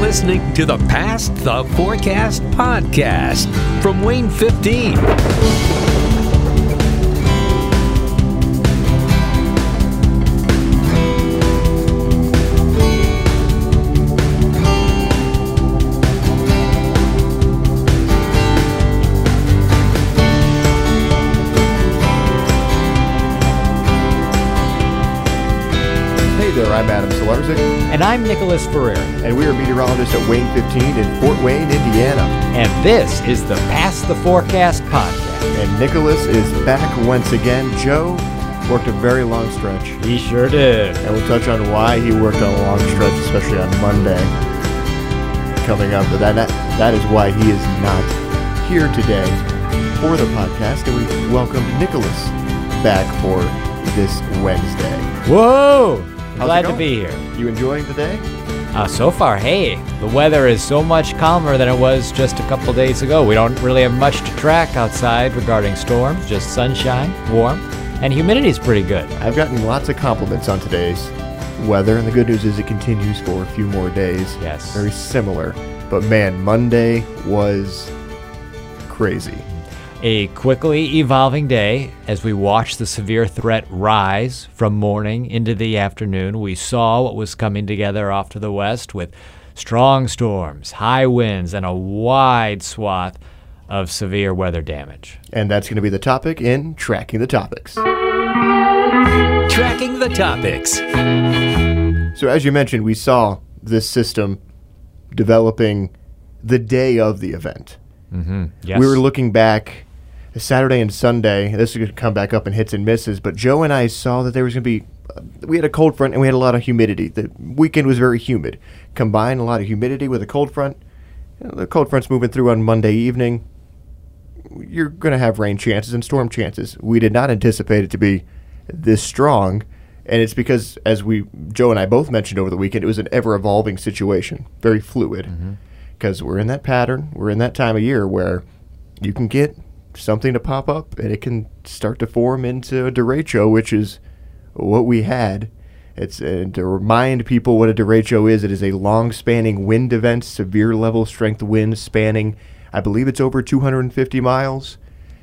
listening to the Past the Forecast podcast from WANE 15. And I'm Nicholas Ferrer. and we are meteorologists at WANE 15 in Fort Wayne, Indiana. And this is the Past the Forecast podcast. And Nicholas is back once again. Joe worked a very long stretch, He sure did. and we'll touch on why he worked on a long stretch, especially on Monday. Coming up, but that, that, that is why he is not here today for the podcast, and we welcomed Nicholas back for this Wednesday. Whoa! How's Glad to be here. You enjoying the day? Uh, so far, hey, the weather is so much calmer than it was just a couple days ago. We don't really have much to track outside regarding storms, just sunshine, warm, and humidity's pretty good. I've gotten lots of compliments on today's weather, and the good news is it continues for a few more days. Yes. Very similar. But man, Monday was crazy. A quickly evolving day as we watched the severe threat rise from morning into the afternoon. We saw what was coming together off to the west with strong storms, high winds, and a wide swath of severe weather damage. And that's going to be the topic in Tracking the Topics. Tracking the topics. So, as you mentioned, we saw this system developing the day of the event. Mm-hmm. Yes. We were looking back Saturday and Sunday. This is going to come back up in hits and misses, but Joe and I saw that there was going to be. uh, We had a cold front and we had a lot of humidity. The weekend was very humid. Combine a lot of humidity with a cold front. you know, the cold front's moving through on Monday evening. You're going to have rain chances and storm chances. We did not anticipate it to be this strong, and it's because, as we Joe and I both mentioned over the weekend, it was an ever evolving situation, very fluid. Because we're in that pattern, we're in that time of year where you can get something to pop up and it can start to form into a derecho, which is what we had. It's uh, to remind people what a derecho is. It is a long-spanning wind event, severe level strength wind spanning, I believe it's over 250 miles.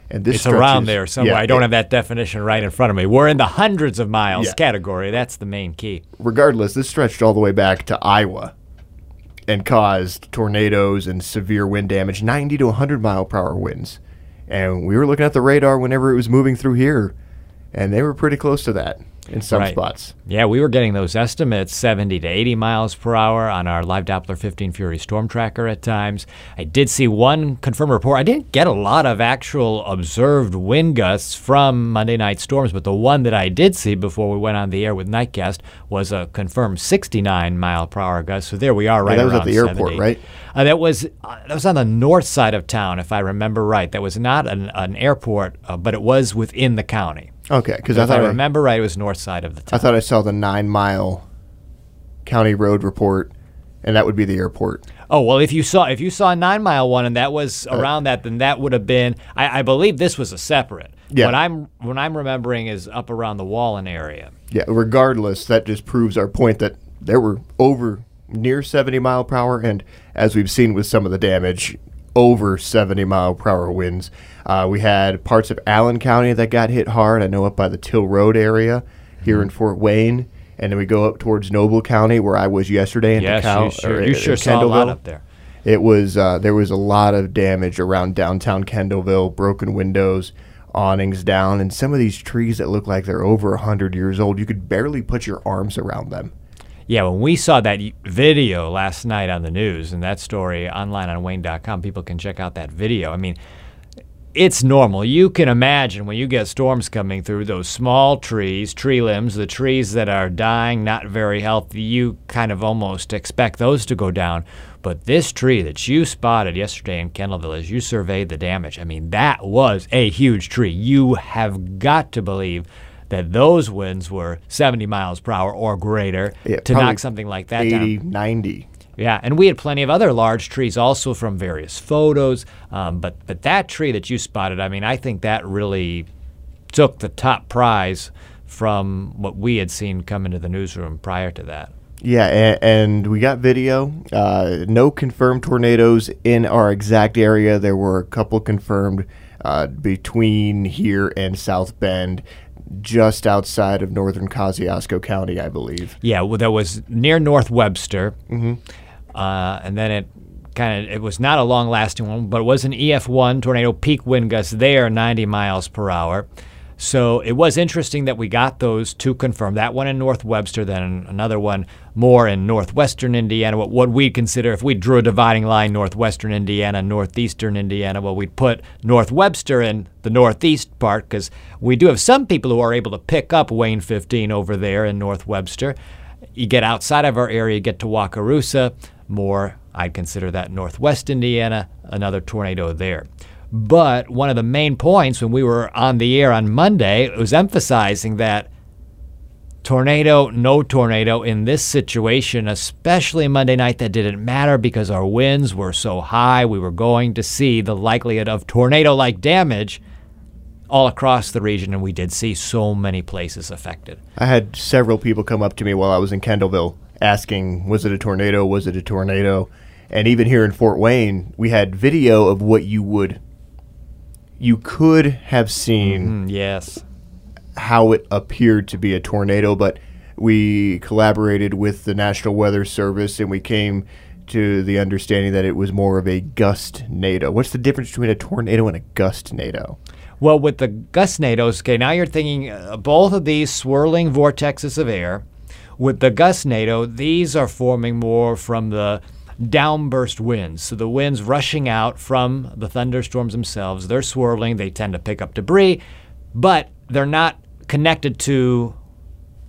And this it's around there somewhere. yeah, I don't it- have that definition right in front of me. We're in the hundreds of miles Yeah. category. That's the main key. regardless, this stretched all the way back to Iowa and caused tornadoes and severe wind damage, 90 to 100 mile per hour winds. And we were looking at the radar whenever it was moving through here, and they were pretty close to that in some Right. spots. Yeah, we were getting those estimates 70 to 80 miles per hour on our live Doppler 15 Fury storm tracker at times. I did see one confirmed report. I didn't get a lot of actual observed wind gusts from Monday night storms, but the one that I did see before we went on the air with Nightcast was a confirmed 69 mile per hour gust. So there we are, right that was at the airport, 70. right? Uh, that was uh, that was on the north side of town, if I remember right. That was not an, an airport, uh, but it was within the county. Okay, because I If I, thought I, remember right, it was north side of the town. I thought I saw the nine mile county road report, and that would be the airport. Oh well, if you saw if you saw a nine mile one and that was uh, around that, then that would have been. I, I believe this was a separate. Yeah. What I'm what I'm remembering is up around the Wallen area. Yeah, regardless, that just proves our point that there were over near 70 mile per hour, and as we've seen with some of the damage, over 70 mile per hour winds. Uh, we had parts of Allen County that got hit hard. I know up by the Till Road area here Mm-hmm. in Fort Wayne, and then we go up towards Noble County where I was yesterday. In Yes, DeKalb, you sure you sure saw a lot up there. It was uh, there was a lot of damage around downtown Kendallville, broken windows, awnings down, and some of these trees that look like they're over hundred years old. You could barely put your arms around them. Yeah, when we saw that video last night on the news and that story online on WANE.com, people can check out that video. I mean, it's normal. You can imagine when you get storms coming through those small trees, tree limbs, the trees that are dying, not very healthy, you kind of almost expect those to go down. But this tree that you spotted yesterday in Kendallville as you surveyed the damage, I mean, that was a huge tree. You have got to believe that those winds were 70 miles per hour or greater Yeah, to knock something like that 80, down. 90. Yeah, and we had plenty of other large trees also from various photos. Um, but but that tree that you spotted, I mean, I think that really took the top prize from what we had seen come into the newsroom prior to that. Yeah, and, and we got video. Uh, no confirmed tornadoes in our exact area. There were a couple confirmed uh, between here and South Bend, just outside of northern Kosciusko County, I believe. Yeah, well, that was near North Webster, mm-hmm. uh, and then it kind of it was not a long lasting one, but it was an EF1 tornado peak wind gust there, 90 miles per hour. So it was interesting that we got those two confirmed. That one in North Webster, then another one more in northwestern Indiana. What, what we consider, if we drew a dividing line, northwestern Indiana, northeastern Indiana, well, we'd put North Webster in the northeast part because we do have some people who are able to pick up WANE 15 over there in North Webster. You get outside of our area, get to Wakarusa, more, I'd consider that northwest Indiana, another tornado there. But one of the main points when we were on the air on Monday was emphasizing that tornado, no tornado in this situation, especially Monday night, that didn't matter because our winds were so high. We were going to see the likelihood of tornado like damage all across the region, and we did see so many places affected. I had several people come up to me while I was in Kendallville asking, was it a tornado? Was it a tornado? And even here in Fort Wayne, we had video of what you would you could have seen Mm, yes. how it appeared to be a tornado, but we collaborated with the National Weather Service and we came to the understanding that it was more of a gust nado. What's the difference between a tornado and a gust nado? Well, with the gustnados, okay, now you're thinking uh, both of these swirling vortexes of air. With the gustnado, these are forming more from the downburst winds. So the winds rushing out from the thunderstorms themselves, they're swirling, they tend to pick up debris, but they're not connected to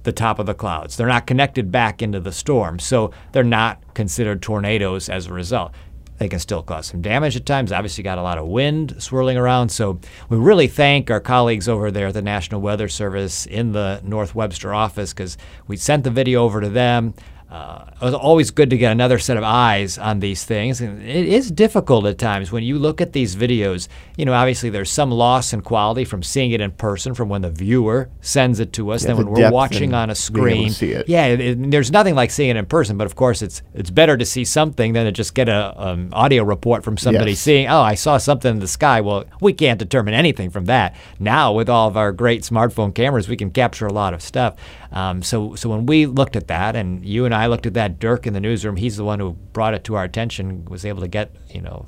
the top of the clouds. They're not connected back into the storm, so they're not considered tornadoes as a result. They can still cause some damage at times. Obviously, got a lot of wind swirling around. So, we really thank our colleagues over there at the National Weather Service in the North Webster office because we sent the video over to them. Uh, it was always good to get another set of eyes on these things. And it is difficult at times when you look at these videos. You know, obviously there's some loss in quality from seeing it in person from when the viewer sends it to us. Yeah, then when we're watching on a screen, to see it. yeah, it, it- there's nothing like seeing it in person. But of course, it's it's better to see something than to just get a um, audio report from somebody Yes. seeing. Oh, I saw something in the sky. Well, we can't determine anything from that. Now, with all of our great smartphone cameras, we can capture a lot of stuff. Um, so, so when we looked at that, and you and I looked at that, Dirk in the newsroom, he's the one who brought it to our attention. Was able to get you know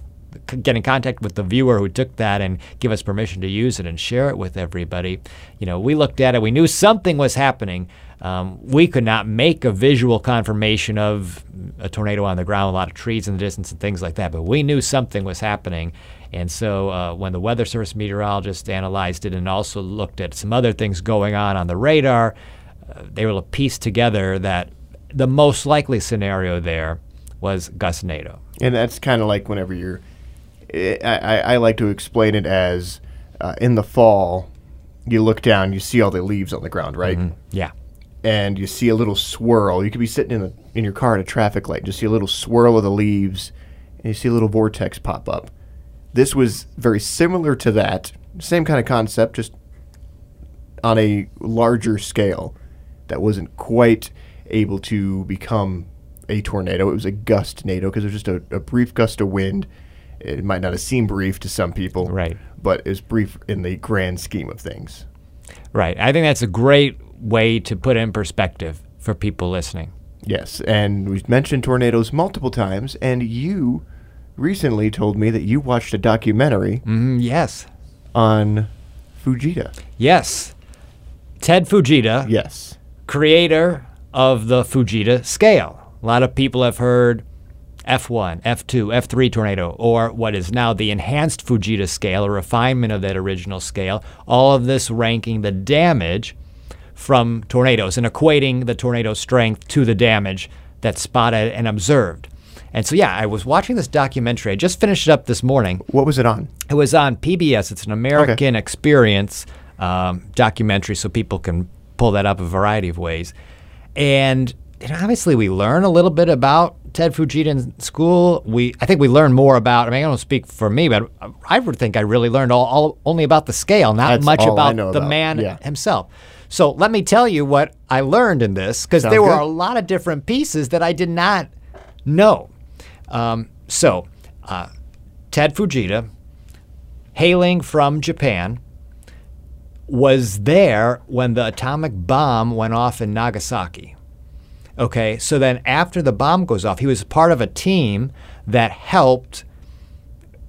get in contact with the viewer who took that and give us permission to use it and share it with everybody. You know, we looked at it, we knew something was happening. Um, we could not make a visual confirmation of a tornado on the ground, a lot of trees in the distance and things like that, but we knew something was happening. And so uh, when the Weather Service meteorologist analyzed it and also looked at some other things going on on the radar, they were able to piece together that the most likely scenario there was gustnado. And that's kind of like whenever you're. I, I, I like to explain it as uh, in the fall, you look down, you see all the leaves on the ground, right? Yeah. And you see a little swirl. You could be sitting in, the, in your car at a traffic light, just see a little swirl of the leaves, and you see a little vortex pop up. This was very similar to that, same kind of concept, just on a larger scale that wasn't quite able to become a tornado. It was a gust nado because it was just a, a brief gust of wind. It might not have seemed brief to some people, Right. But it's brief in the grand scheme of things. Right. I think that's a great way to put in perspective for people listening. Yes, and we've mentioned tornadoes multiple times, and you recently told me that you watched a documentary Mm, yes. on Fujita. Yes. Ted Fujita, Yes. Creator of the Fujita scale. A lot of people have heard F1, F2, F3 tornado, or what is now the enhanced Fujita scale, a refinement of that original scale. All of this ranking the damage from tornadoes and equating the tornado strength to the damage that's spotted and observed. And so, yeah, I was watching this documentary. I just finished it up this morning. What was it on? It was on PBS. It's an American Experience um, documentary, so people can pull that up a variety of ways. And know, obviously, we learn a little bit about Ted Fujita in school. We, I think, we learn more about. I mean, I don't speak for me, but I would think I really learned all, all only about the scale, not That's much about the about, man yeah. himself. So let me tell you what I learned in this, because there were good. a lot of different pieces that I did not know. Um, so, uh, Ted Fujita, hailing from Japan, was there when the atomic bomb went off in Nagasaki. Okay, so then after the bomb goes off, he was part of a team that helped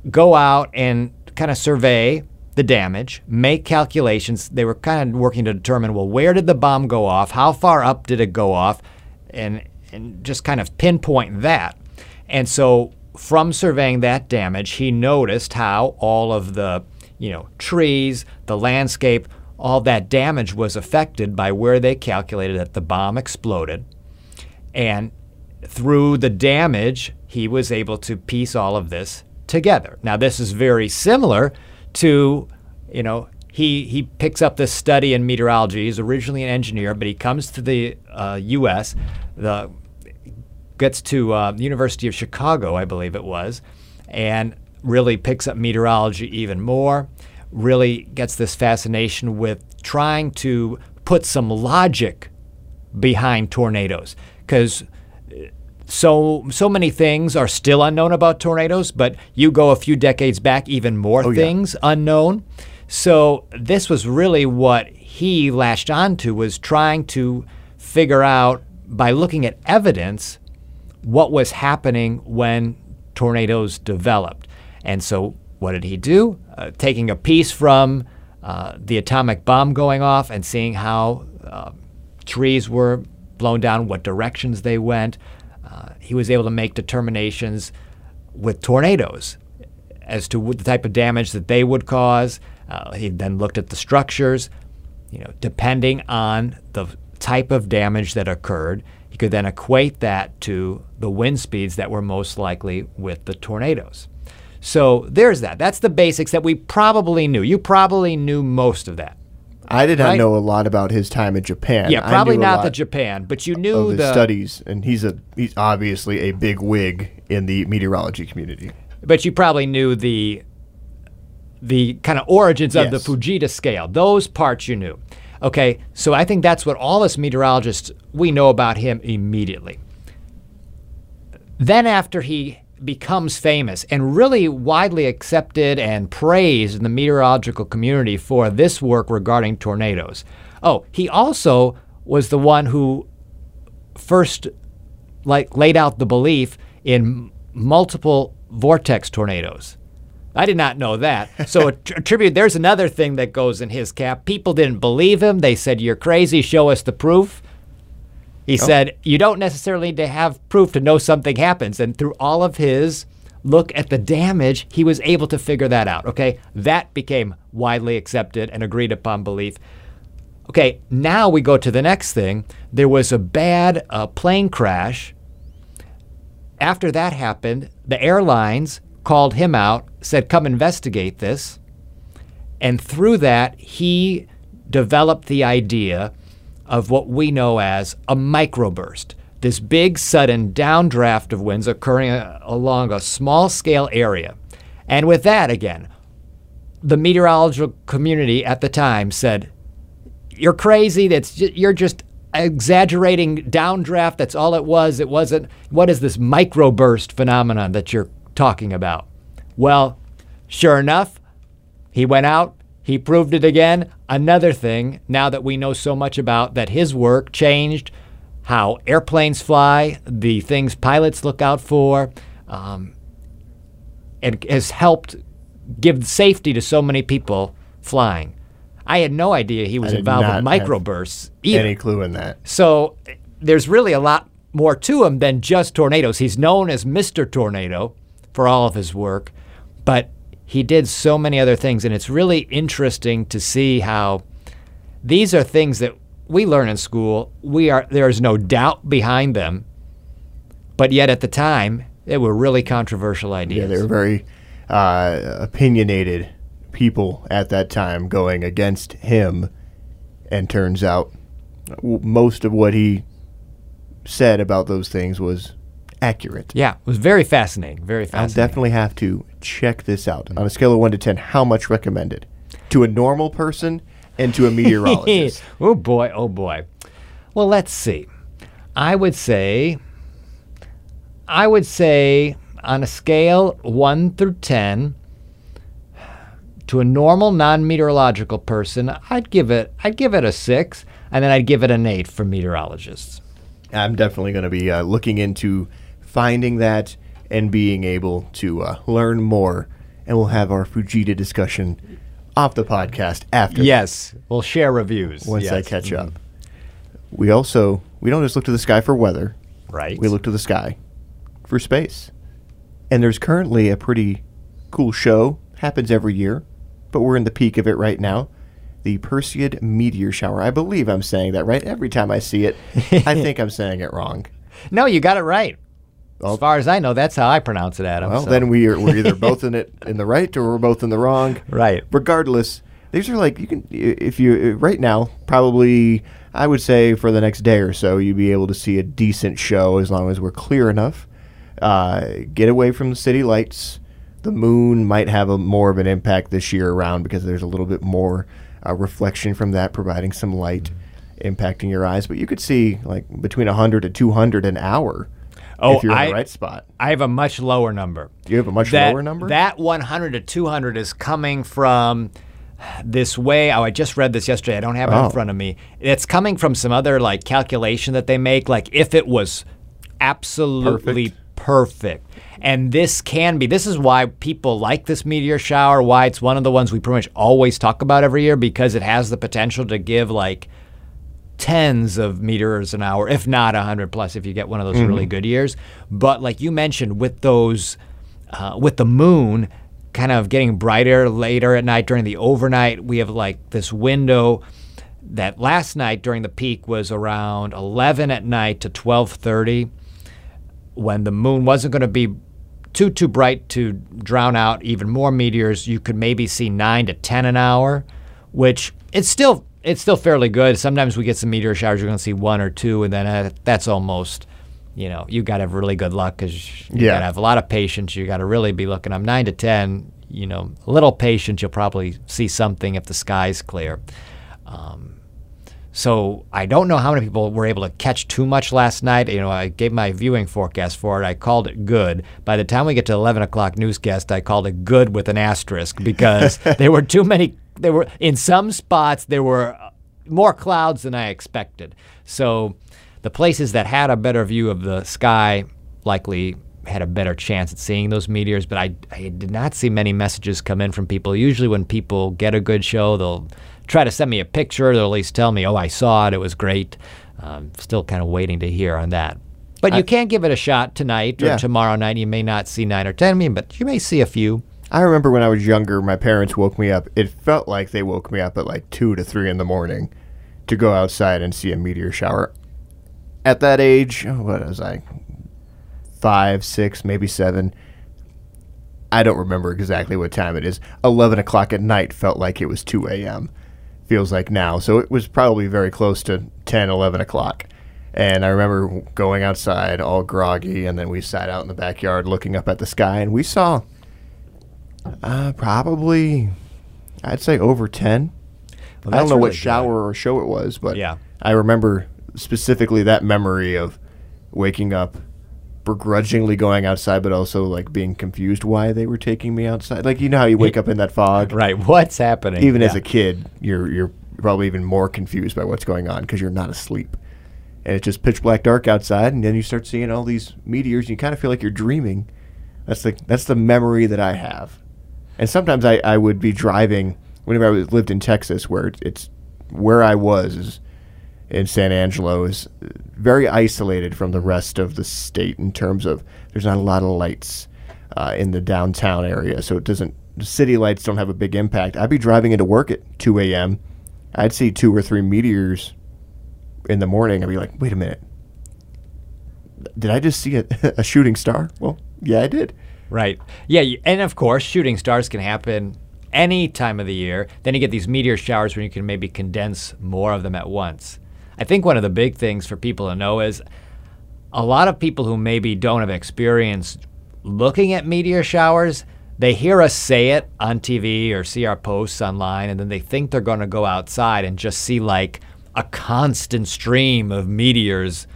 go out and kind of survey the damage, make calculations. They were kind of working to determine well, where did the bomb go off? How far up did it go off? And, and just kind of pinpoint that. And so from surveying that damage, he noticed how all of the you know trees, the landscape, all that damage was affected by where they calculated that the bomb exploded. And through the damage, he was able to piece all of this together. Now, this is very similar to, you know, he, he picks up this study in meteorology. He's originally an engineer, but he comes to the uh, U.S., the, gets to uh, the University of Chicago, I believe it was, and really picks up meteorology even more. Really gets this fascination with trying to put some logic behind tornadoes because uh, so so many things are still unknown about tornadoes but you go a few decades back even more oh, yeah. things unknown so this was really what he latched onto was trying to figure out by looking at evidence what was happening when tornadoes developed and so what did he do uh, taking a piece from uh, the atomic bomb going off and seeing how uh, trees were blown down, what directions they went. Uh, he was able to make determinations with tornadoes as to the type of damage that they would cause. Uh, he then looked at the structures, you know, depending on the type of damage that occurred. He could then equate that to the wind speeds that were most likely with the tornadoes. So there's that. That's the basics that we probably knew. You probably knew most of that. I did not Right. know a lot about his time in Japan. Yeah, probably not the Japan, but you knew the studies, and he's a he's obviously a big wig in the meteorology community. but you probably knew the the kind of origins of the Fujita scale. Those parts you knew. Okay, so I think that's what all us meteorologists we know about him immediately. Then after he becomes famous and really widely accepted and praised in the meteorological community for this work regarding tornadoes. Oh, he also was the one who first like laid out the belief in multiple vortex tornadoes. I did not know that. So attribute there's another thing that goes in his cap. People didn't believe him. They said you're crazy, show us the proof. He said you don't necessarily need to have proof to know something happens and through all of his look at the damage, he was able to figure that out, okay? That became widely accepted and agreed upon belief. Okay, now we go to the next thing. There was a bad uh, plane crash. After that happened, the airlines called him out, said, Come investigate this. And through that, he developed the idea of what we know as a microburst. This big, sudden downdraft of winds occurring uh, along a small scale area. And with that, again, the meteorological community at the time said, you're crazy. That's ju- you're just exaggerating downdraft. That's all it was. It wasn't. What is this microburst phenomenon that you're talking about? Well, sure enough, he went out. He proved it again. Another thing. Now that we know so much about that, his work changed how airplanes fly, the things pilots look out for, um, and has helped give safety to so many people flying. I had no idea he was involved with microbursts either. Any clue in that? So there's really a lot more to him than just tornadoes. He's known as Mr. Tornado for all of his work, but he did so many other things, and it's really interesting to see how these are things that we learn in school. We are there is no doubt behind them, but yet at the time they were really controversial ideas. Yeah, they were very uh, opinionated people at that time going against him, and turns out most of what he said about those things was accurate. yeah, it was very fascinating. Very fascinating. I'll definitely have to check this out. On a scale of 1 to 10, how much recommended? To a normal person, and to a meteorologist. oh boy, oh boy. Well, let's see. I would say, I would say on a scale 1 through 10, to a normal non-meteorological person, I'd give it I'd give it a 6 and then I'd give it an 8 for meteorologists. I'm definitely going to be uh, looking into finding that and being able to uh, learn more. And we'll have our Fujita discussion off the podcast after. Yes, we'll share reviews Once I yes. catch up. We also we don't just look to the sky for weather. Right. We look to the sky for space. And there's currently a pretty cool show happens every year, but we're in the peak of it right now. The Perseid meteor shower. I believe I'm saying that right. Every time I see it, I think I'm saying it wrong. No, you got it right. Well- as far as I know, that's how I pronounce it, Adam. Well, so- then we are, we're either both in it in the right or we're both in the wrong. Right. Regardless, these are like you can if you right now probably I would say for the next day or so you'd be able to see a decent show as long as we're clear enough. Uh, get away from the city lights. The moon might have a more of an impact this year around because there's a little bit more uh, reflection from that, providing some light, impacting your eyes. But you could see like between 100 to 200 an hour Oh, if you're in I- the right spot. I have a much lower number. You have a much that, lower number. That 100 to 200 is coming from this way. Oh, I just read this yesterday. I don't have it Oh. in front of me. It's coming from some other like calculation that they make. Like if it was absolutely perfect. And this can be. This is why people like this meteor shower. Why it's one of the ones we pretty much always talk about every year because it has the potential to give like tens of meters an hour, if not 100 plus if you get one of those really good years. But like you mentioned, with those, uh, with the moon kind of getting brighter later at night during the overnight, we have like this window that last night during the peak was around 11 at night to 12:30 when the moon wasn't going to be too too bright to drown out even more meteors you could maybe see 9 to 10 an hour which it's still it's still fairly good sometimes we get some meteor showers you're going to see one or two and then uh, that's almost you know you got to have really good luck cuz you Yeah. got to have a lot of patience you got to really be looking I'm 9 to 10 you know a little patience you'll probably see something if the sky's clear um, so I don't know how many people were able to catch too much last night. You know, I gave my viewing forecast for it. I called it good. By the time we get to 11 o'clock newscast, I called it good with an asterisk because there were too many. There were in some spots there were uh, more clouds than I expected. So the places that had a better view of the sky likely had a better chance at seeing those meteors. But I, I did not see many messages come in from people. Usually, when people get a good show, they'll try to send me a picture. They'll at least tell me, "Oh, I saw it. It was great." Um, still kind of waiting to hear on that. But you can give it a shot tonight or Yeah. tomorrow night. You may not see nine or ten, but you may see a few. I remember when I was younger, my parents woke me up. It felt like they woke me up at like two to three in the morning to go outside and see a meteor shower. At that age, oh, what was I? Five, six, maybe seven. I don't remember exactly what time it is. 11 o'clock at night felt like it was 2 a.m. Feels like now. So it was probably very close to 10, 11 o'clock. And I remember going outside all groggy, and then we sat out in the backyard looking up at the sky, and we saw uh, probably, I'd say over 10. Well, I don't know what really good. shower or show it was, but Yeah. I remember specifically that memory of waking up begrudgingly going outside, but also like being confused why they were taking me outside. Like you know how you wake up in that fog. Right. What's happening? Even as a kid, you're you're probably even more confused by what's going on because you're not asleep, and it's just pitch black dark outside, and then you start seeing all these meteors, and you kind of feel like you're dreaming. That's the that's the memory that I have, and sometimes I, I would be driving whenever I was, lived in Texas, where it's, where I was in San Angelo is very isolated from the rest of the state in terms of there's not a lot of lights uh, in the downtown area, so it doesn't. The city lights don't have a big impact. I'd be driving into work at 2 a.m. I'd see two or three meteors in the morning. I'd be like, wait a minute. Did I just see a, a shooting star? Well, yeah, I did. Right. Yeah, and of course, shooting stars can happen any time of the year. Then you get these meteor showers where you can maybe condense more of them at once. I think one of the big things for people to know is a lot of people who maybe don't have experience looking at meteor showers, they hear us say it on TV or see our posts online, and then they think they're going to go outside and just see like a constant stream of meteors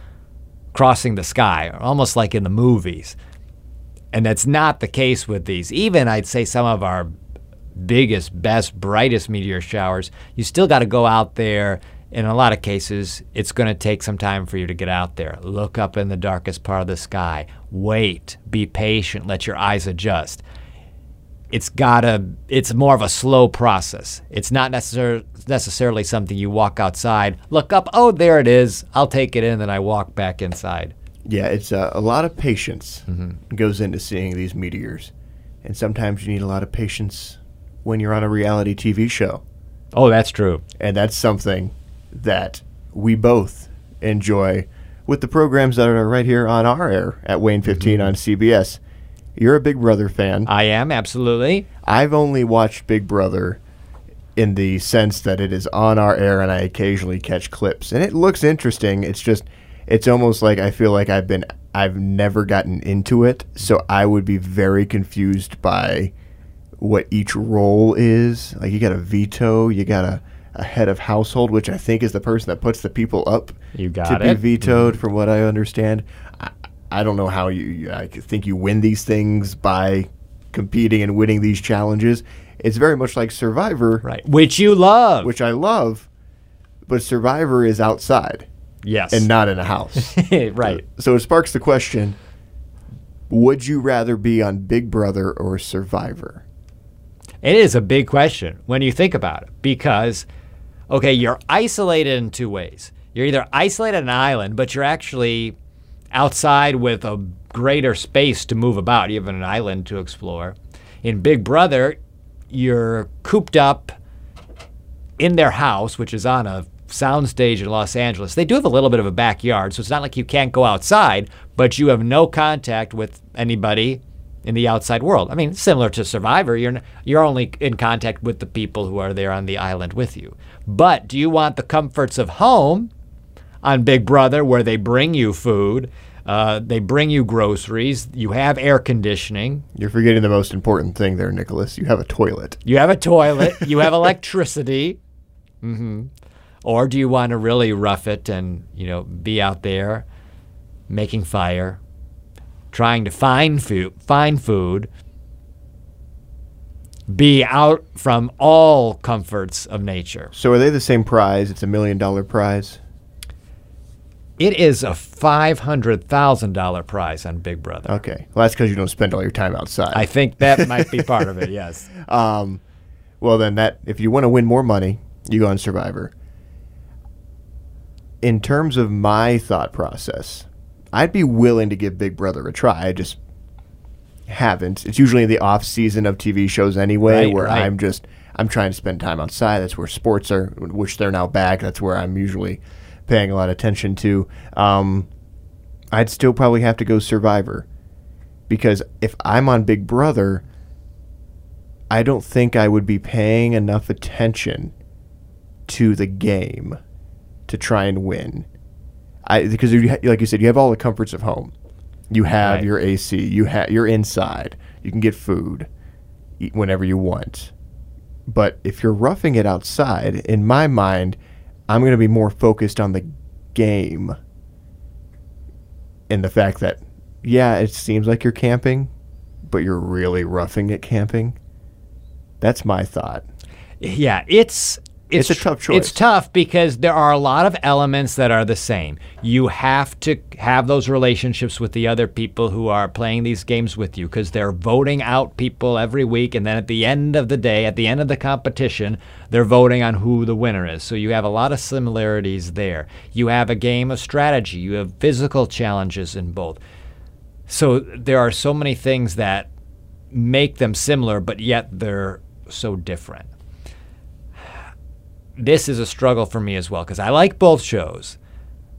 crossing the sky, almost like in the movies. And that's not the case with these. Even I'd say some of our biggest, best, brightest meteor showers, you still got to go out there. In a lot of cases, it's going to take some time for you to get out there. Look up in the darkest part of the sky. Wait. Be patient. Let your eyes adjust. It's gotta. It's more of a slow process. It's not necessar- necessarily something you walk outside, look up. Oh, there it is. I'll take it in, then I walk back inside. Yeah, it's uh, a lot of patience goes into seeing these meteors, and sometimes you need a lot of patience when you're on a reality TV show, Oh, that's true. and that's something that we both enjoy with the programs that are right here on our air at WANE 15 on CBS. You're a Big Brother fan. I am absolutely. I've only watched Big Brother in the sense that it is on our air and I occasionally catch clips. And it looks interesting. It's just it's almost like I feel like I've been I've never gotten into it, so I would be very confused by what each role is. Like you got a veto, you got a, a head of household, which I think is the person that puts the people up You got to got be it. vetoed, mm-hmm. from what I understand. I, I don't know how you, you. I think you win these things by competing and winning these challenges. It's very much like Survivor, Right. Which you love. which I love, but Survivor is outside yes. and not in a house. right. so it sparks the question: Would you rather be on Big Brother or Survivor? It is a big question when you think about it because, okay, you're isolated in two ways. You're either isolated on an island, but you're actually outside with a greater space to move about. You have an island to explore. In Big Brother, you're cooped up in their house, which is on a soundstage in Los Angeles. They do have a little bit of a backyard, so it's not like you can't go outside, but you have no contact with anybody in the outside world. I mean, similar to Survivor, you're you're only in contact with the people who are there on the island with you. But do you want the comforts of home on Big Brother, where they bring you food, uh, they bring you groceries, you have air conditioning, You're forgetting the most important thing there, Nicholas. You have a toilet. you have a toilet, you have electricity. hmm Or do you want to really rough it and, you know, be out there making fire, trying to find food, find food, be out from all comforts of nature. So are they the same prize? It's a million dollar prize. It is a $500,000 prize on Big Brother. Okay. Well, that's because you don't spend all your time outside. I think that might be part of it, yes. Um, well, then that if you want to win more money, you go on Survivor. In terms of my thought process, I'd be willing to give Big Brother a try. I just haven't. It's usually the off season of TV shows anyway, Right, where right. I'm just I'm trying to spend time outside. That's where sports are, which they're now back. That's where I'm usually paying a lot of attention to. Um, I'd still probably have to go Survivor because if I'm on Big Brother, I don't think I would be paying enough attention to the game to try and win. I because you ha- like you said, you have all the comforts of home. You have Right. your AC. You have you're inside. You can get food eat whenever you want. But if you're roughing it outside, in my mind, I'm going to be more focused on the game and the fact that yeah, it seems like you're camping, but you're really roughing it camping. That's my thought. Yeah, it's It's a tough choice. It's tough because there are a lot of elements that are the same. You have to have those relationships with the other people who are playing these games with you because they're voting out people every week and then at the end of the day, at the end of the competition, they're voting on who the winner is. So you have a lot of similarities there. You have a game of strategy, you have physical challenges in both. So there are so many things that make them similar, but yet they're so different. This is a struggle for me as well because I like both shows.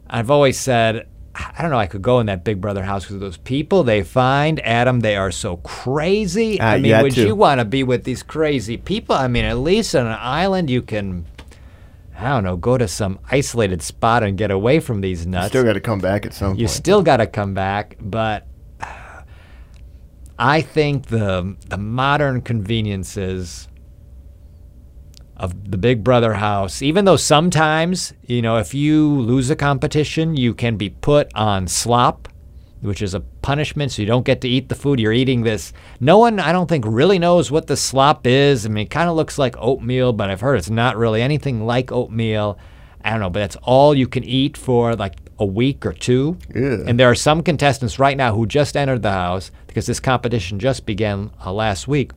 I've always said, I don't know, I could go in that Big Brother house because those people they find, Adam, they are so crazy. Uh, I mean, yeah, would too. you want to be with these crazy people? I mean, at least on an island, you can, I don't know, go to some isolated spot and get away from these nuts. You still got to come back at some You point. still got to come back, but I think the the modern conveniences of the Big Brother house, even though sometimes, you know, if you lose a competition, you can be put on slop, which is a punishment, so you don't get to eat the food. You're eating this. No one, I don't think, really knows what the slop is. I mean, it kind of looks like oatmeal, but I've heard it's not really anything like oatmeal. I don't know, but that's all you can eat for like a week or two. Ew. And there are some contestants right now who just entered the house because this competition just began uh, last week.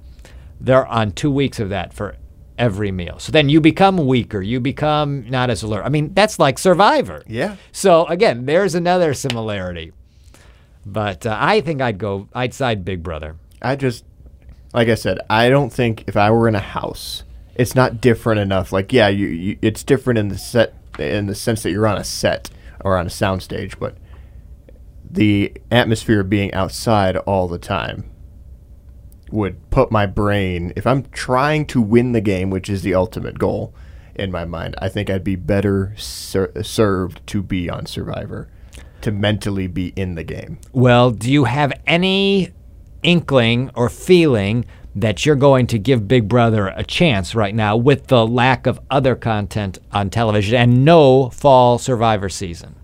They're on two weeks of that for every meal. So then you become weaker. You become not as alert. I mean, that's like Survivor. Yeah. So again, there's another similarity. But uh, I think I'd go. I'd side Big Brother. I just, like I said, I don't think if I were in a house, it's not different enough. Like, yeah, you, you it's different in the set, in the sense that you're on a set or on a soundstage, but the atmosphere of being outside all the time would put my brain. If I'm trying to win the game, which is the ultimate goal in my mind, I think I'd be better ser- served to be on Survivor, to mentally be in the game. Well, do you have any inkling or feeling that you're going to give Big Brother a chance right now with the lack of other content on television and no fall Survivor season?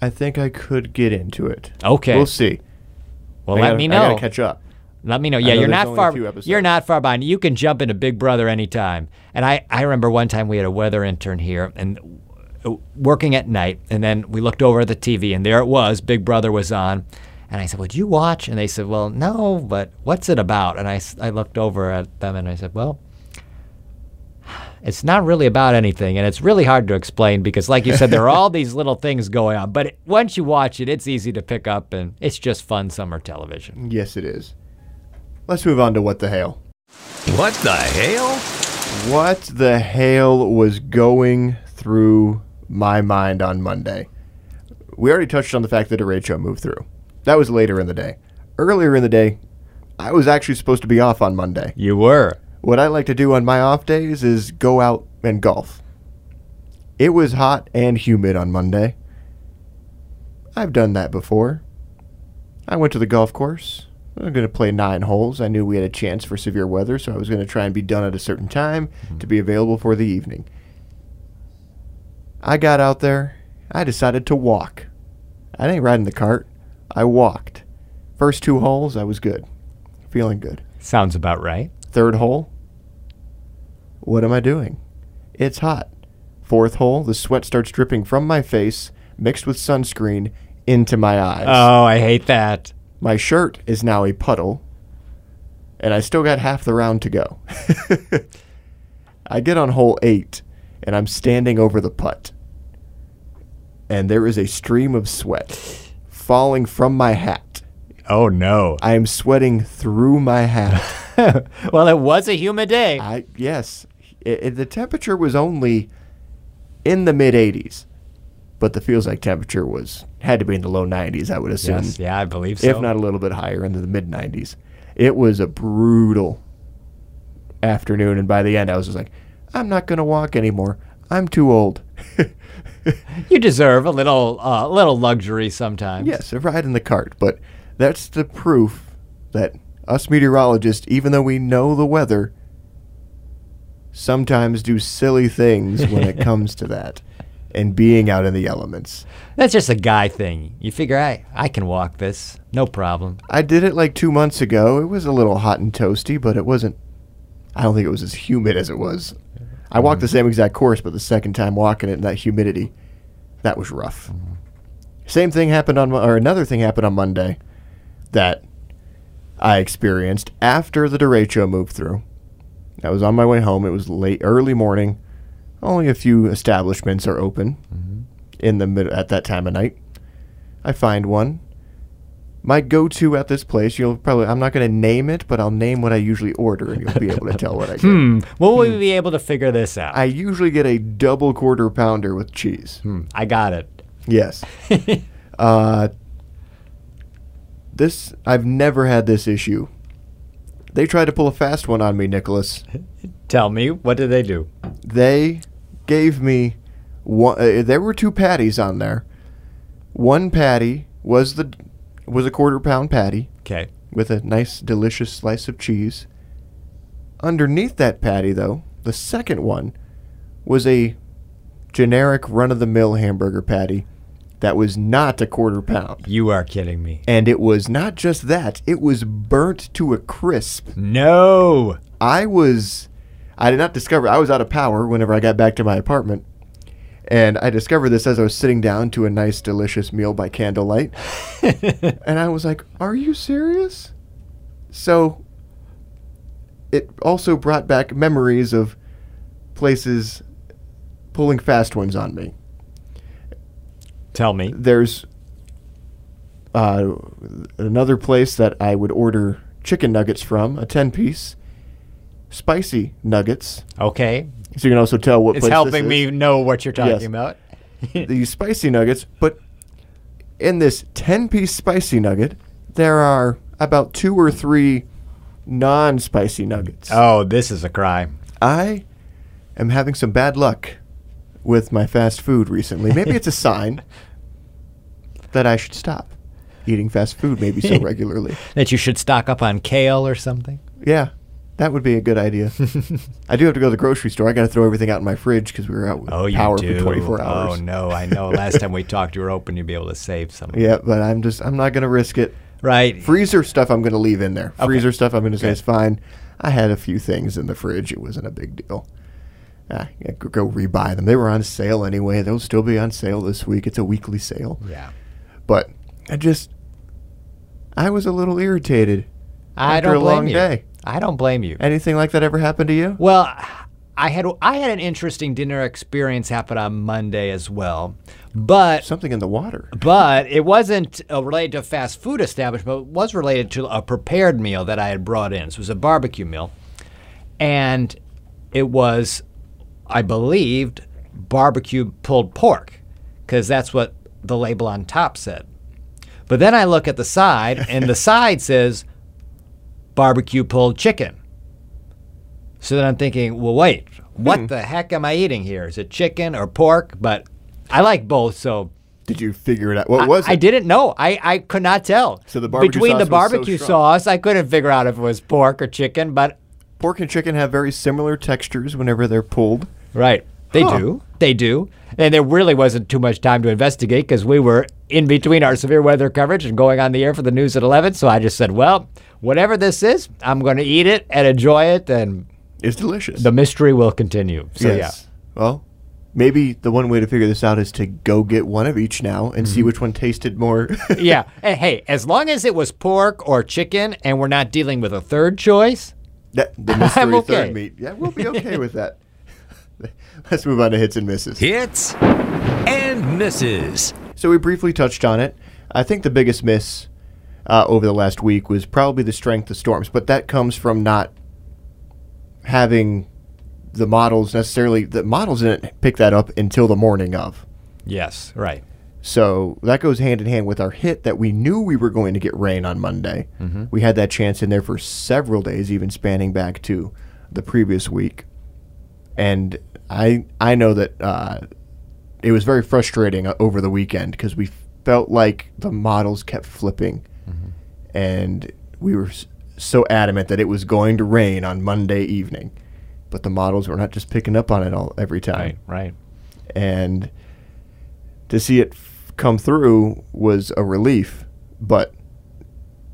I think I could get into it. Okay. We'll see. Well, I let gotta- me I know. gotta catch up. Let me know. Yeah, know you're not far. You're not far behind. You can jump into Big Brother anytime. And I, I remember one time we had a weather intern here and uh, working at night, and then we looked over at the TV, and there it was. Big Brother was on, and I said, "Would you watch?" And they said, "Well, no, but what's it about?" And I, I looked over at them and I said, "Well." It's not really about anything, and it's really hard to explain because, like you said, there are all these little things going on. But it, once you watch it, it's easy to pick up, and it's just fun summer television. Yes, it is. Let's move on to what the hail. What the hell? What the hail was going through my mind on Monday? We already touched on the fact that a derecho moved through. That was later in the day. Earlier in the day, I was actually supposed to be off on Monday. You were. What I like to do on my off days is go out and golf. It was hot and humid on Monday. I've done that before. I went to the golf course. I was going to play nine holes. I knew we had a chance for severe weather, so I was going to try and be done at a certain time mm-hmm. to be available for the evening. I got out there. I decided to walk. I didn't ride in the cart. I walked. First two holes, I was good. Feeling good. Sounds about right. Third hole, what am I doing? It's hot. Fourth hole, the sweat starts dripping from my face, mixed with sunscreen, into my eyes. Oh, I hate that. My shirt is now a puddle, and I still got half the round to go. I get on hole eight, and I'm standing over the putt. And there is a stream of sweat falling from my hat. Oh no. I am sweating through my hat. well, it was a humid day. I yes, it, it- the temperature was only in the mid 80s, but the feels like temperature was had to be in the low 90s. I would assume, yes, yeah, I believe so. if not a little bit higher into the mid 90s. It was a brutal afternoon, and by the end, I was just like, I'm not gonna walk anymore. I'm too old. you deserve a little, uh, little luxury sometimes. yes, a ride in the cart, but that's the proof that us meteorologists, even though we know the weather, sometimes do silly things when it comes to that and being out in the elements. That's just a guy thing. You figure I, I can walk this, no problem. I did it like two months ago. It was a little hot and toasty, but it wasn't. I don't think it was as humid as it was. I walked the mm-hmm. same exact course, but the second time walking it in that humidity, that was rough. Mm-hmm. Same thing happened on, or another thing happened on Monday that I experienced after the derecho moved through. I was on my way home. It was late, early morning. Only a few establishments are open in the mid- at that time of night. I find one. My go-to at this place, you'll probably I'm not going to name it, but I'll name what I usually order, and you'll be able to tell what I get. Hmm. Will we be able to figure this out? I usually get a double quarter pounder with cheese. Hmm, I got it. Yes. uh, this I've never had this issue. They tried to pull a fast one on me, Nicholas. Tell me, what did they do? They gave me one. Uh, there were two patties on there. One patty was the was a quarter pound patty Okay. with a nice, delicious slice of cheese. Underneath that patty, though, the second one was a generic run of the mill hamburger patty that was not a quarter pound. You are kidding me. And it was not just that, it was burnt to a crisp. No. I was, I did not discover, I was out of power whenever I got back to my apartment. And I discovered this as I was sitting down to a nice, delicious meal by candlelight. and I was like, Are you serious? So it also brought back memories of places pulling fast ones on me. Tell me. There's uh, another place that I would order chicken nuggets from, a 10 piece, spicy nuggets. Okay. So you can also tell what It's helping me know what you're talking Yes. about. These spicy nuggets, but in this 10 piece spicy nugget, there are about two or three non spicy nuggets. oh, this is a crime. I am having some bad luck with my fast food recently. Maybe it's a sign that I should stop eating fast food maybe so regularly. That you should stock up on kale or something. Yeah, that would be a good idea. I do have to go to the grocery store. I got to throw everything out in my fridge because we were out with Oh, power do. for 24 hours. Oh no, I know. Last time we talked, you were hoping you'd be able to save some. Yeah, but I'm just I'm not gonna risk it. Right. Freezer stuff I'm gonna leave in there. Okay. Freezer stuff I'm gonna say Good. is fine. I had a few things in the fridge. It wasn't a big deal. Ah, I could go rebuy them. They were on sale anyway. They'll still be on sale this week. It's a weekly sale. Yeah. But I just I was a little irritated. I After don't a blame long you. day. I don't blame you. Anything like that ever happened to you? Well, I had I had an interesting dinner experience happen on Monday as well, but Something in the water. but it wasn't uh, related to a fast food establishment. It was related to a prepared meal that I had brought in. So it was a barbecue meal, and it was, I believed, barbecue pulled pork, because that's what the label on top said. But then I look at the side, and the side says barbecue pulled chicken. So then I'm thinking, well, wait, what Hmm. the heck am I eating here? Is it chicken or pork? But I like both, so Did you figure it out? What I- was it? I didn't know. I, I could not tell. So the barbecue between the was so barbecue sauce, I couldn't figure out if it was pork or chicken. But Pork and chicken have very similar textures whenever they're pulled. right, they Huh. do. They do. And there really wasn't too much time to investigate because we were in between our severe weather coverage and going on the air for the news at 11. So I just said, well, whatever this is, I'm going to eat it and enjoy it, and It's delicious. the mystery will continue. So yes. Well, maybe the one way to figure this out is to go get one of each now and Mm-hmm. see which one tasted more. yeah, yeah. And hey, as long as it was pork or chicken, and we're not dealing with a third choice. That, the mystery I'm okay. third meat. Yeah, we'll be okay with that. Let's move on to hits and misses. Hits and misses. So we briefly touched on it. I think the biggest miss uh, over the last week was probably the strength of storms, but that comes from not having the models necessarily. The models didn't pick that up until the morning of. Yes, right. So that goes hand in hand with our hit that we knew we were going to get rain on Monday. We had that chance in there for several days, even spanning back to the previous week. And I I know that uh, it was very frustrating uh, over the weekend because we felt like the models kept flipping, and we were so adamant that it was going to rain on Monday evening, but the models were not just picking up on it all every time Right, right. and to see it come through was a relief, but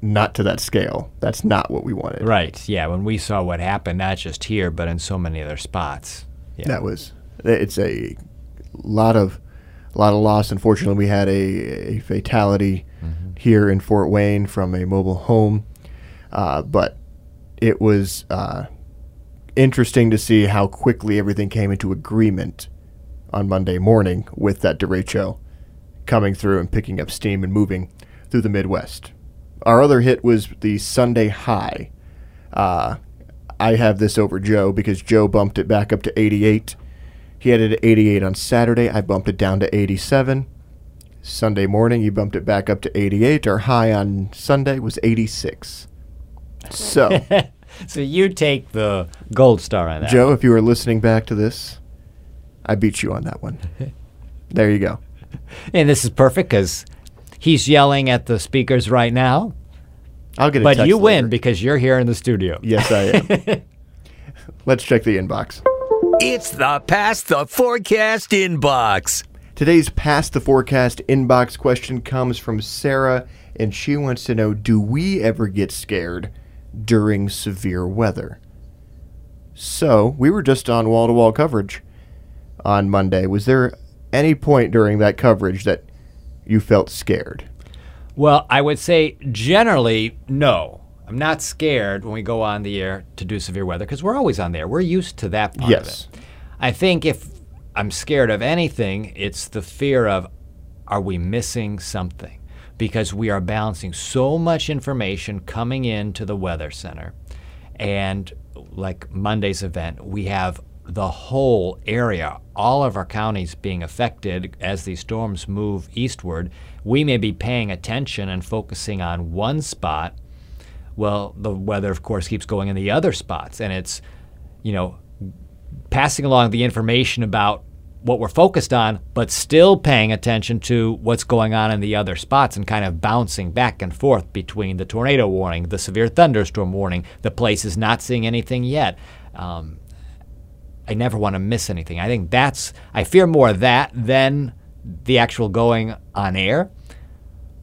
not to that scale. That's not what we wanted. Right. Yeah. When we saw what happened, not just here, but in so many other spots. Yeah. That was it's a lot of a lot of loss. Unfortunately, we had a, a fatality here in Fort Wayne from a mobile home, uh, but it was uh, interesting to see how quickly everything came into agreement on Monday morning with that derecho coming through and picking up steam and moving through the Midwest. Our other hit was the Sunday high. Uh, I have this over Joe because Joe bumped it back up to 88. He had it at 88 on Saturday. I bumped it down to 87. Sunday morning, he bumped it back up to 88. Our high on Sunday was 86. So, So you take the gold star on that. Joe, if you were listening back to this, I beat you on that one. There you go. And this is perfect because He's yelling at the speakers right now, I'll get a but text you win later. because you're here in the studio. Yes, I am. Let's check the inbox. It's the Past the Forecast inbox. Today's Past the Forecast inbox question comes from Sarah, and she wants to know Do we ever get scared during severe weather? So, we were just on wall to wall coverage on Monday. Was there any point during that coverage that you felt scared? Well, I would say generally, no. I'm not scared when we go on the air to do severe weather because we're always on there. We're used to that part Yes. of it. I think if I'm scared of anything, it's the fear of are we missing something? Because we are balancing so much information coming into the weather center. And like Monday's event, we have the whole area, all of our counties being affected as these storms move eastward. We may be paying attention and focusing on one spot. Well, the weather, of course, keeps going in the other spots. And it's, you know, passing along the information about what we're focused on, but still paying attention to what's going on in the other spots and kind of bouncing back and forth between the tornado warning, the severe thunderstorm warning, the place is not seeing anything yet. Um, I never want to miss anything. I think that's, I fear more that than the actual going on air.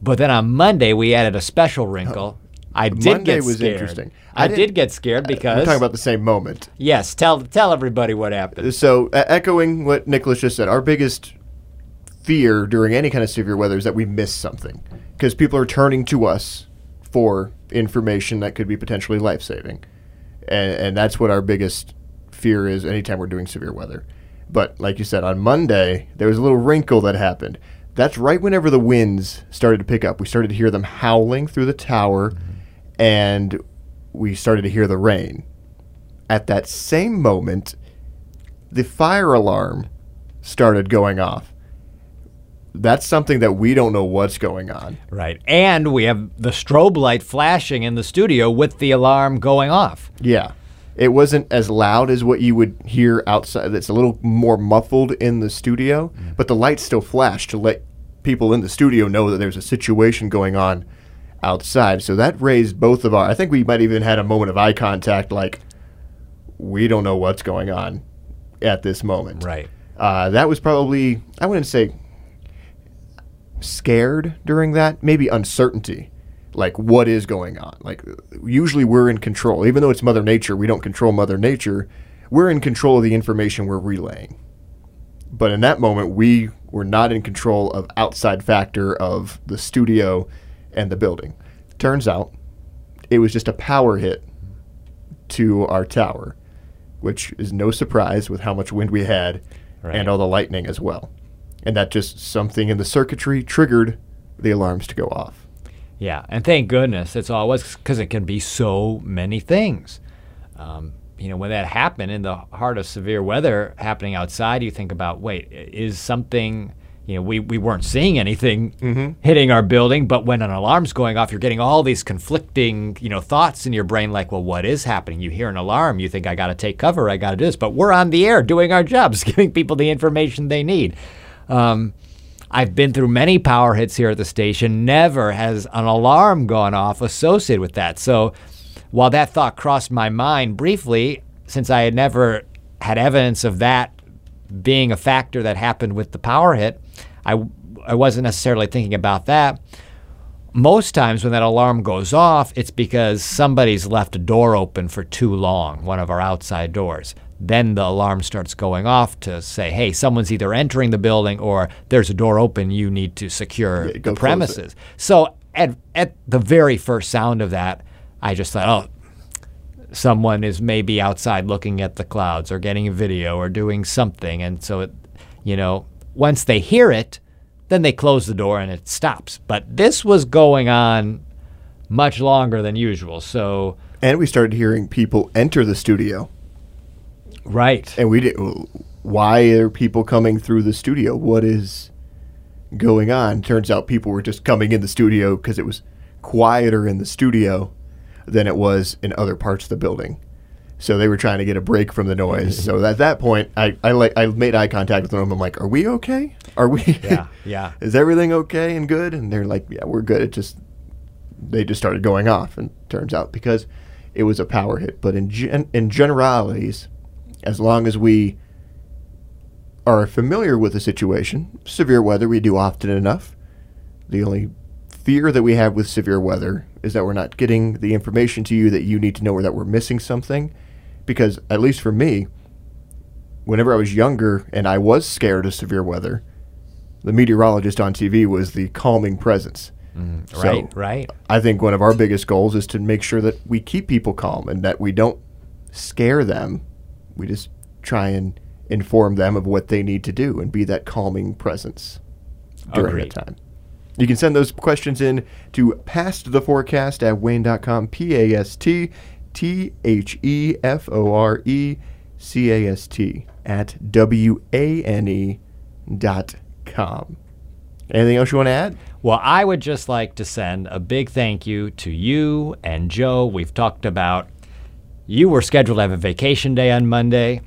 But then on Monday, we added a special wrinkle. I did Monday get was scared. interesting. I, I did get scared because We're talking about the same moment. Yes, tell tell everybody what happened. So, uh, echoing what Nicholas just said, our biggest fear during any kind of severe weather is that we miss something because people are turning to us for information that could be potentially life saving, and and that's what our biggest fear is anytime we're doing severe weather. But like you said, on Monday there was a little wrinkle that happened. That's right whenever the winds started to pick up. We started to hear them howling through the tower, and we started to hear the rain. At that same moment, the fire alarm started going off. That's something that we don't know what's going on. Right. And we have the strobe light flashing in the studio with the alarm going off. Yeah. It wasn't as loud as what you would hear outside. It's a little more muffled in the studio, but the lights still flash to let people in the studio know that there's a situation going on outside. So that raised both of our. I think we might even had a moment of eye contact, like we don't know what's going on at this moment. Right. Uh, that was probably I wouldn't say scared during that, maybe uncertainty. Like what is going on? Like usually we're in control. Even though it's mother nature, we don't control mother nature. We're in control of the information we're relaying. But in that moment we were not in control of outside factor of the studio and the building. Turns out it was just a power hit to our tower, which is no surprise with how much wind we had Right. and all the lightning as well. And that just something in the circuitry triggered the alarms to go off. Yeah. And thank goodness it's was because it can be so many things. Um, you know, when that happened in the heart of severe weather happening outside, you think about, wait, is something, you know, we, we weren't seeing anything hitting our building, but when an alarm's going off, you're getting all these conflicting, you know, thoughts in your brain like, well, what is happening? You hear an alarm, you think, I got to take cover, I got to do this. But we're on the air doing our jobs, giving people the information they need. Um, I've been through many power hits here at the station. Never has an alarm gone off associated with that. So while that thought crossed my mind briefly, since I had never had evidence of that being a factor that happened with the power hit, I, I wasn't necessarily thinking about that. Most times when that alarm goes off, it's because somebody's left a door open for too long, one of our outside doors. Then the alarm starts going off to say, hey, someone's either entering the building or there's a door open, you need to secure Yeah, the premises. So at, at the very first sound of that, I just thought, oh, someone is maybe outside looking at the clouds or getting a video or doing something. And so, it, you know, once they hear it, then they close the door and it stops. But this was going on much longer than usual. So, And we started hearing people enter the studio. Right. And we did why are people coming through the studio? What is going on? Turns out people were just coming in the studio because it was quieter in the studio than it was in other parts of the building. So they were trying to get a break from the noise. so at that point, I I, like, I made eye contact with them. I'm like, "Are we okay? Are we? Yeah, yeah. Is everything okay and good? And they're like, yeah, we're good. It just they just started going off, and turns out because it was a power hit. But in gen- in generalities, as long as we are familiar with the situation, severe weather we do often enough. The only fear that we have with severe weather is that we're not getting the information to you that you need to know or that we're missing something. Because, at least for me, whenever I was younger and I was scared of severe weather, the meteorologist on TV was the calming presence. Mm, so, right, right. I think one of our biggest goals is to make sure that we keep people calm and that we don't scare them. We just try and inform them of what they need to do and be that calming presence during Agreed. that time. You can send those questions in to past the forecast at WANE.com, P A S T T H E F O R E C A S T at W A N E dot com. Anything else you want to add? Well, I would just like to send a big thank you to you and Joe. We've talked about you were scheduled to have a vacation day on Monday.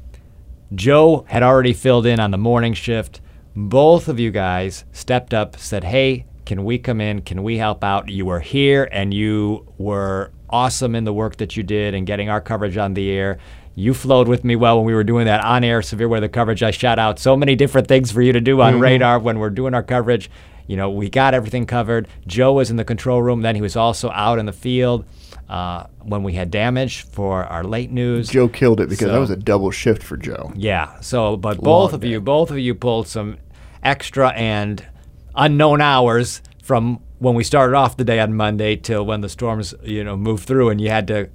Joe had already filled in on the morning shift. Both of you guys stepped up, said, Hey, can we come in? Can we help out? You were here and you were awesome in the work that you did and getting our coverage on the air. You flowed with me well when we were doing that on air severe weather coverage. I shout out so many different things for you to do on mm-hmm. radar when we're doing our coverage. You know, we got everything covered. Joe was in the control room. Then he was also out in the field uh, when we had damage for our late news. Joe killed it because that was a double shift for Joe. Yeah. So, but both Long of day. you, both of you pulled some extra and unknown hours from when we started off the day on Monday till when the storms, you know, moved through, and you had to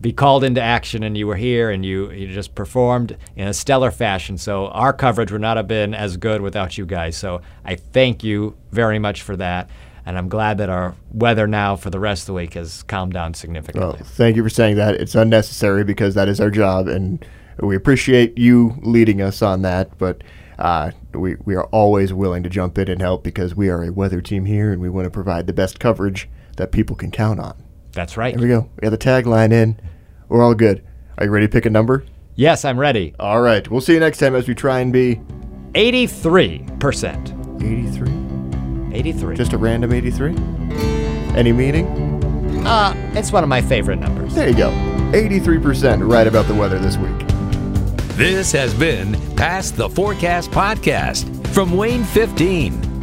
be called into action, and you were here, and you you just performed in a stellar fashion. So our coverage would not have been as good without you guys. So I thank you very much for that. And I'm glad that our weather now for the rest of the week has calmed down Well, significantly. thank you for saying that. It's unnecessary because that is our job, and we appreciate you leading us on that. But uh, we we are always willing to jump in and help because we are a weather team here, and we want to provide the best coverage that people can count on. That's right. Here we go. We got the tagline in. We're all good. Are you ready to pick a number? Yes, I'm ready. All right. We'll see you next time as we try and be 83%. 83. 83. Just a random 83. Any meaning? Uh, it's one of my favorite numbers. There you go. 83% right about the weather this week. This has been Past the Forecast Podcast from WANE 15.